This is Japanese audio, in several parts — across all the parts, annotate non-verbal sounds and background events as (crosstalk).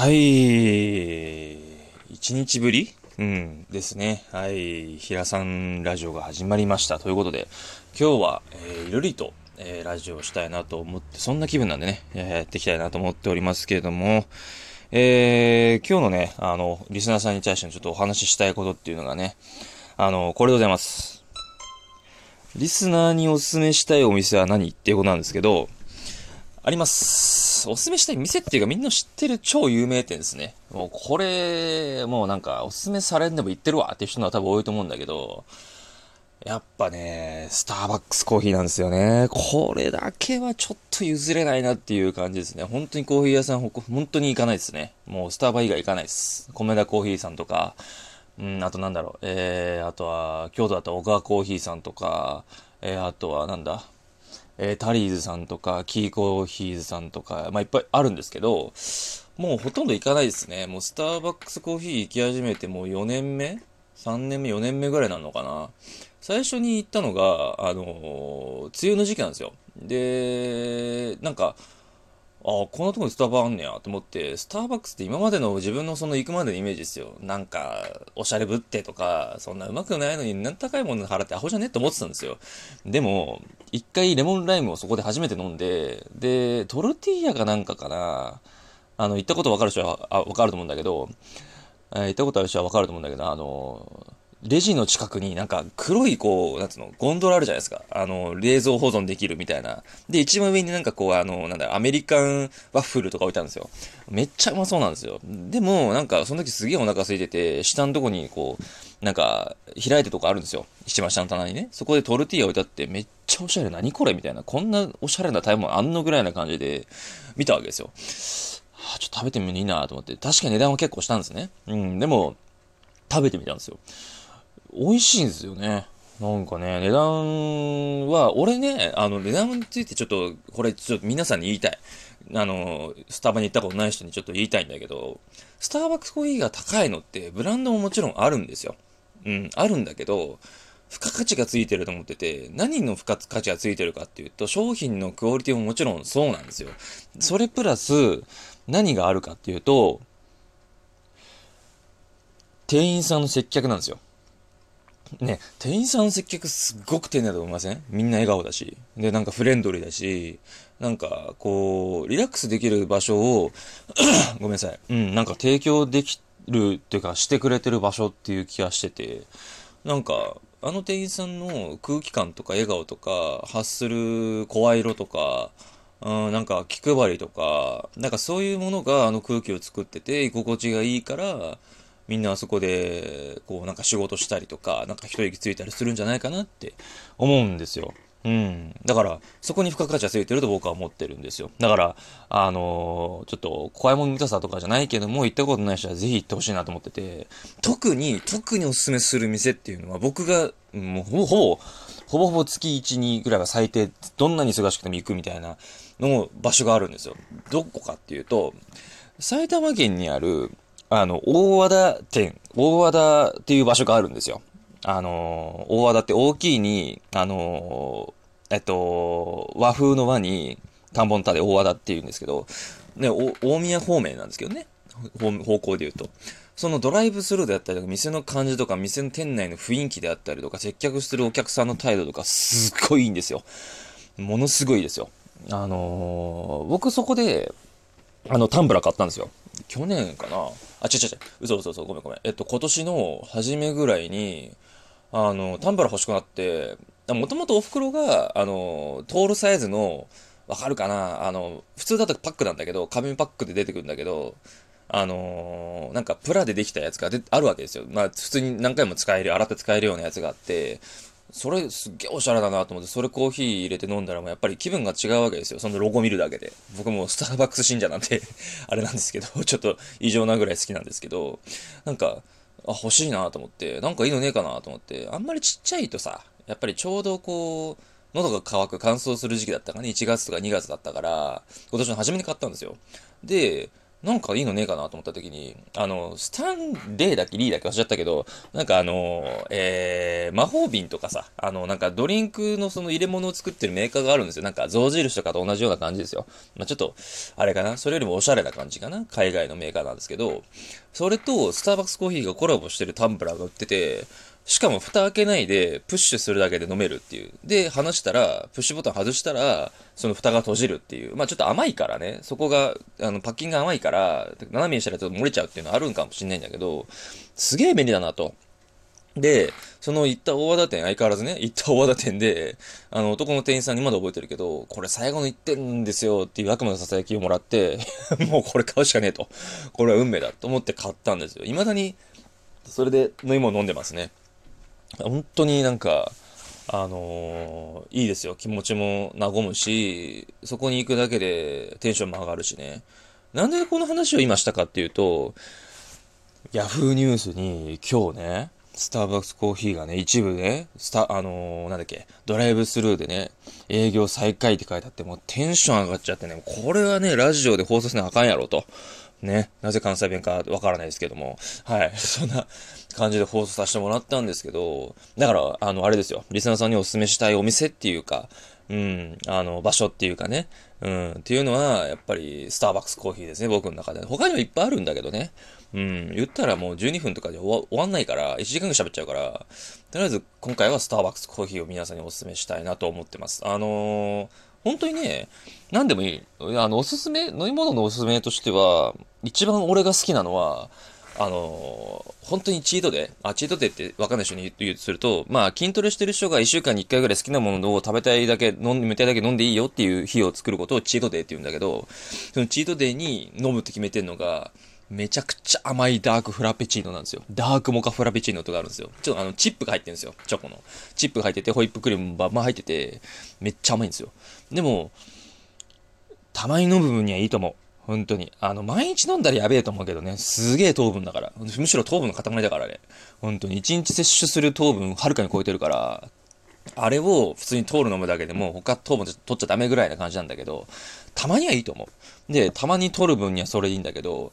はい、一日ぶり？うん、ですね。はい、平さんラジオが始まりました。ということで、今日は、えー、いろりと、えー、ラジオをしたいなと思って、そんな気分なんでね、やっていきたいなと思っておりますけれども、えー、今日のね、あの、リスナーさんに対してのちょっとお話ししたいことっていうのがね、あの、これでございます。リスナーにおすすめしたいお店は何っていうことなんですけど、あります。おすすめしたい店っていうかみんな知ってる超有名店ですね。もうこれ、もうなんかおすすめされんでも言ってるわっていう人は多分多いと思うんだけど、やっぱね、スターバックスコーヒーなんですよね。これだけはちょっと譲れないなっていう感じですね。本当にコーヒー屋さん、本当に行かないですね。もうスターバ以外行かないです。米田コーヒーさんとか、うん、あとなんだろう、えー、あとは、京都だった小川コーヒーさんとか、えー、あとはなんだ、えー、タリーズさんとか、キーコーヒーズさんとか、まあ、いっぱいあるんですけど、もうほとんど行かないですね。もうスターバックスコーヒー行き始めてもう4年目 ?3 年目、4年目ぐらいなのかな？最初に行ったのが、あのー、梅雨の時期なんですよ。で、なんか、ああこんなとこにスタバあんねやと思って、スターバックスって今までの自分のその行くまでのイメージですよ。なんか、おしゃれぶってとか、そんなうまくないのになん高いもの払ってアホじゃねって思ってたんですよ。でも、一回レモンライムをそこで初めて飲んで、で、トルティーヤかなんかかな。あの、行ったことわかる人はわかると思うんだけど、えー、行ったことある人はわかると思うんだけど、あのレジの近くになんか黒いこう、なんつうの、ゴンドラあるじゃないですか。あの、冷蔵保存できるみたいな。で、一番上になんかこう、あの、なんだ、アメリカンワッフルとか置いたんですよ。めっちゃうまそうなんですよ。でも、なんかその時すげえお腹空いてて、下のとこにこう、なんか、開いてとこあるんですよ。一番下の棚にね。そこでトルティーヤ置いてあって、めっちゃおしゃれ。何これみたいな。こんなおしゃれな食べ物あんのぐらいな感じで、見たわけですよ。はあ、ちょっと食べてみるのいいなと思って。確かに値段は結構したんですね。うん、でも、食べてみたんですよ。美味しいんですよね。なんかね、値段は、俺ね、あの、値段についてちょっと、これちょっと皆さんに言いたい。あの、スタバに行ったことない人にちょっと言いたいんだけど、スターバックスコーヒーが高いのって、ブランドももちろんあるんですよ。うん、あるんだけど、付加価値がついてると思ってて、何の付加価値がついてるかっていうと、商品のクオリティももちろんそうなんですよ。それプラス、何があるかっていうと、店員さんの接客なんですよ。ね、店員さんの接客すっごく丁寧だと思いません？みんな笑顔だし。で、なんかフレンドリーだし、なんか、こう、リラックスできる場所を (clears throat) ごめんなさい。うん、なんか提供できるっていうか、してくれてる場所っていう気がしてて、なんか、あの店員さんの空気感とか笑顔とか、発する声色とか、うん、なんか気配りとか、なんかそういうものがあの空気を作ってて、居心地がいいから、みんなあそこで、こうなんか仕事したりとか、なんか一息ついたりするんじゃないかなって思うんですよ。うん。だから、そこに付加価値がついてると僕は思ってるんですよ。だから、あのー、ちょっと、怖いもの見たさとかじゃないけども、行ったことない人はぜひ行ってほしいなと思ってて、特に、特におすすめする店っていうのは、僕が、もう、ほぼ、ほぼ、ほぼほぼ月1、2ぐらいは最低、どんなに忙しくても行くみたいなの場所があるんですよ。どこかっていうと、埼玉県にある、あの、大和田店、大和田っていう場所があるんですよ。あの、大和田って大きいに、あの、えっと、和風の和に、田んぼの田で大和田っていうんですけど、ね、大宮方面なんですけどね。方向で言うと。そのドライブスルーであったりとか、店の感じとか、店の店内の雰囲気であったりとか、接客してるお客さんの態度とか、すっごいいいんですよ。ものすごいですよ。あのー、僕そこで、あの、タンブラー買ったんですよ。去年かな？あ、ちゃちゃちゃ、嘘嘘嘘、ごめんごめん。えっと、今年の初めぐらいに、あの、タンブラー欲しくなって、もともとお袋が、あの、トールサイズの、わかるかな？あの、普通だとパックなんだけど、紙パックで出てくるんだけど、あのー、なんかプラでできたやつがであるわけですよ。まあ、普通に何回も使える、洗って使えるようなやつがあって、それすっげえおしゃれだなと思って、それコーヒー入れて飲んだらもうやっぱり気分が違うわけですよ。そのロゴ見るだけで。僕もスターバックス信者なんて (laughs) あれなんですけど、(laughs) ちょっと異常なぐらい好きなんですけど、なんか、あ、欲しいなと思って、なんかいいのねえかなと思って、あんまりちっちゃいとさ、やっぱりちょうどこう、喉が渇く乾燥する時期だったかね、1月とか2月だったから、今年の初めに買ったんですよ。で、なんかいいのねえかなと思った時に、あの、スタンレーだっけ？リーだっけ？忘れちゃったけど、なんかあの、えー、魔法瓶とかさ、あの、なんかドリンクのその入れ物を作ってるメーカーがあるんですよ。なんか象印とかと同じような感じですよ。まあ、ちょっと、あれかな？それよりもおしゃれな感じかな？海外のメーカーなんですけど、それとスターバックスコーヒーがコラボしてるタンブラーが売ってて、しかも蓋開けないでプッシュするだけで飲めるっていう。で、離したら、プッシュボタン外したら、その蓋が閉じるっていう。まあちょっと甘いからね、そこが、あの、パッキンが甘いから、斜めにしたらちょっと漏れちゃうっていうのはあるんかもしんないんだけど、すげえ便利だなと。で、その行った大和田店、相変わらずね、行った大和田店で、あの、男の店員さんにまだ覚えてるけど、これ最後の1点ですよっていう悪魔の囁きをもらって、(laughs) もうこれ買うしかねえと。これは運命だと思って買ったんですよ。未だに、それで飲み物飲んでますね。本当になんか、あのー、いいですよ。気持ちも和むし、そこに行くだけでテンションも上がるしね。なんでこの話を今したかっていうと、ヤフーニュースに今日ね、スターバックスコーヒーがね、一部ね、スタ、あのー、なんだっけ、ドライブスルーでね、営業再開って書いてあって、もうテンション上がっちゃってね、これはね、ラジオで放送せなあかんやろと。ね、なぜ関西弁かわからないですけども、はい、(laughs) そんな感じで放送させてもらったんですけど、だから、あの、あれですよ、リスナーさんにお勧めしたいお店っていうか、うん、あの、場所っていうかね、うん、っていうのは、やっぱり、スターバックスコーヒーですね、僕の中で。他にはいっぱいあるんだけどね。うん、言ったらもう12分とかで終わんないから、1時間ぐらい喋っちゃうから、とりあえず今回はスターバックスコーヒーを皆さんにお勧めしたいなと思ってます。あのー、本当にね、何でもいい。あの、おすすめ、飲み物のおすすめとしては、一番俺が好きなのは、あのー、本当にチートデー、あ、チートデーってわかんない人に言うとすると、まあ、筋トレしてる人が1週間に1回ぐらい好きなものを食べたいだけ、飲みたいだけ飲んでいいよっていう日を作ることをチートデーって言うんだけど、そのチートデーに飲むって決めてるのが、めちゃくちゃ甘いダークフラペチーノなんですよ。ダークモカフラペチーノとかあるんですよ。ちょっとあの、チップが入ってるんですよ。チョコの。チップが入ってて、ホイップクリームもバンバン入ってて、めっちゃ甘いんですよ。でも、たまに飲む分にはいいと思う。本当に。あの、毎日飲んだらやべえと思うけどね。すげえ糖分だから。むしろ糖分の塊だからね。本当に。1日摂取する糖分はるかに超えてるから、あれを普通に糖ル飲むだけでも他糖分取っちゃダメぐらいな感じなんだけど、たまにはいいと思う。で、たまに取る分にはそれいいんだけど、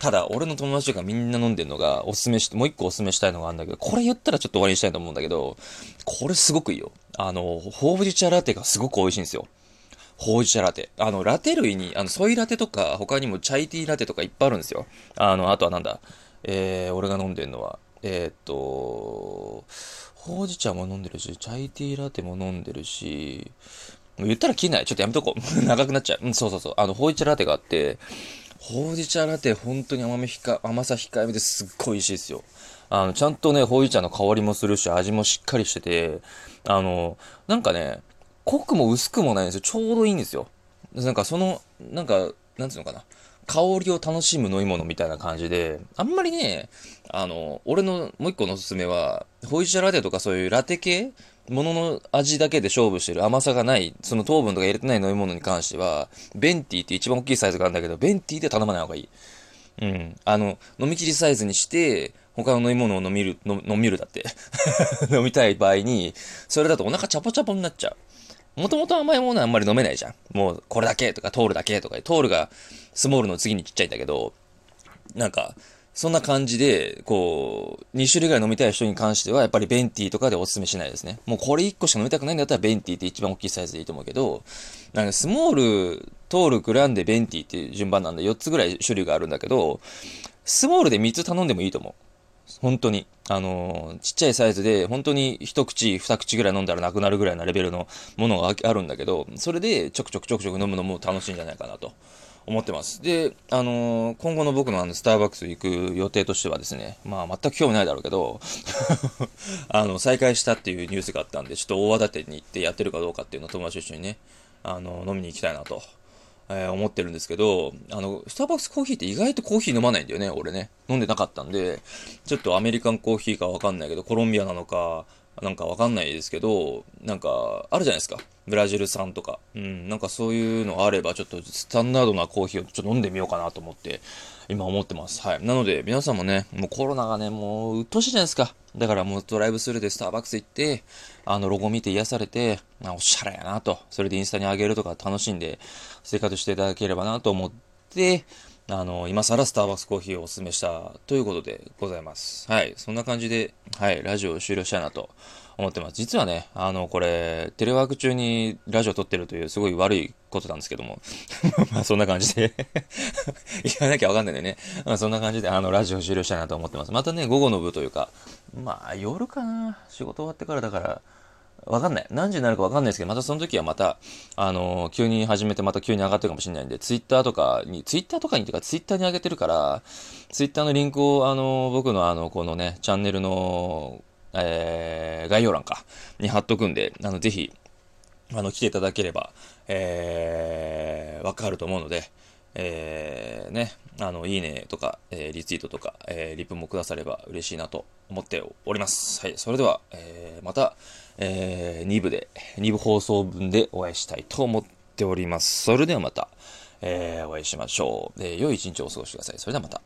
ただ、俺の友達がみんな飲んでるのが、おすすめして、もう一個おすすめしたいのがあるんだけど、これ言ったらちょっと終わりにしたいと思うんだけど、これすごくいいよ。あの、ほうじ茶ラテがすごく美味しいんですよ。ほうじ茶ラテ。あの、ラテ類に、あの、ソイラテとか、他にもチャイティーラテとかいっぱいあるんですよ。あの、あとはなんだ、えー、俺が飲んでるのは、えー、っと、ほうじ茶も飲んでるし、チャイティーラテも飲んでるし、言ったら切ない。ちょっとやめとこう。(laughs) 長くなっちゃう。うん、そうそうそう。あの、ほうじ茶ラテがあって、ほうじ茶ラテ、本当に甘めひか、甘さ控えめですっごい美味しいですよ。あの、ちゃんとね、ほうじ茶の香りもするし、味もしっかりしてて、あの、なんかね、濃くも薄くもないんですよ。ちょうどいいんですよ。なんかその、なんか、なんつうのかな。香りを楽しむ飲み物みたいな感じで、あんまりね、あの、俺のもう一個のおすすめは、ほうじ茶ラテとかそういうラテ系？ものの味だけで勝負してる甘さがない、その糖分とか入れてない飲み物に関しては、ベンティって一番大きいサイズがあるんだけど、ベンティで頼まない方がいい。うん。あの、飲み切りサイズにして、他の飲み物を飲みる、飲みるだって。(laughs) 飲みたい場合に、それだとお腹チャポチャポになっちゃう。もともと甘いものはあんまり飲めないじゃん。もう、これだけとか、トールだけとか、トールがスモールの次にちっちゃいんだけど、なんか、そんな感じで、こう、2種類ぐらい飲みたい人に関しては、やっぱりベンティーとかでお勧めしないですね。もうこれ1個しか飲みたくないんだったら、ベンティーって一番大きいサイズでいいと思うけど、なんかスモール、トール、グランデ、ベンティーっていう順番なんで4つぐらい種類があるんだけど、スモールで3つ頼んでもいいと思う。本当に。あの、ちっちゃいサイズで、本当に一口、二口ぐらい飲んだらなくなるぐらいなレベルのものがあるんだけど、それでちょくちょくちょくちょく飲むのも楽しいんじゃないかなと思ってます。で、あの、今後の僕のあの、スターバックス行く予定としてはですね、まあ、全く興味ないだろうけど、(laughs) あの、再開したっていうニュースがあったんで、ちょっと大和田店に行ってやってるかどうかっていうのを友達と一緒にね、あの、飲みに行きたいなとえー、思ってるんですけど、あの、スターバックスコーヒーって意外とコーヒー飲まないんだよね、俺ね。飲んでなかったんで、ちょっとアメリカンコーヒーかわかんないけど、コロンビアなのか、なんかわかんないですけど、なんか、あるじゃないですか。ブラジル産とか。うん、なんかそういうのあれば、ちょっとスタンダードなコーヒーをちょっと飲んでみようかなと思って、今思ってます。はい。なので、皆さんもね、もうコロナがね、もう、うっとしいじゃないですか。だからもうドライブスルーでスターバックス行って、あの、ロゴ見て癒されて、まあ、おしゃれやなと。それでインスタに上げるとか楽しんで、生活していただければなと思って、あの、今更スターバックスコーヒーをお勧めしたということでございます。はい。そんな感じで、はい、ラジオを終了したいなと思ってます。実はね、あの、これ、テレワーク中にラジオ撮ってるというすごい悪いことなんですけども。(laughs) まあ、そんな感じで (laughs) 言わなきゃわかんないんでね。まあ、そんな感じで、あの、ラジオを終了したいなと思ってます。またね、午後の部というか、まあ、夜かな。仕事終わってからだから、わかんない。何時になるかわかんないですけど、またその時はまた、あのー、急に始めてまた急に上がってるかもしれないんで、ツイッターとかに、ツイッターとかにというか、ツイッターに上げてるから、ツイッターのリンクを、あのー、僕のあの、このね、チャンネルの、えー、概要欄か、に貼っとくんで、あの、ぜひ、あの、来ていただければ、えー、わかると思うので、えー、ね、あの、いいねとか、えー、リツイートとか、えー、リプもくだされば嬉しいなと思っております。はい、それでは、えー、また、えー、2部で、2部放送分でお会いしたいと思っております。それではまた、えー、お会いしましょう。えー、良い一日をお過ごしください。それではまた。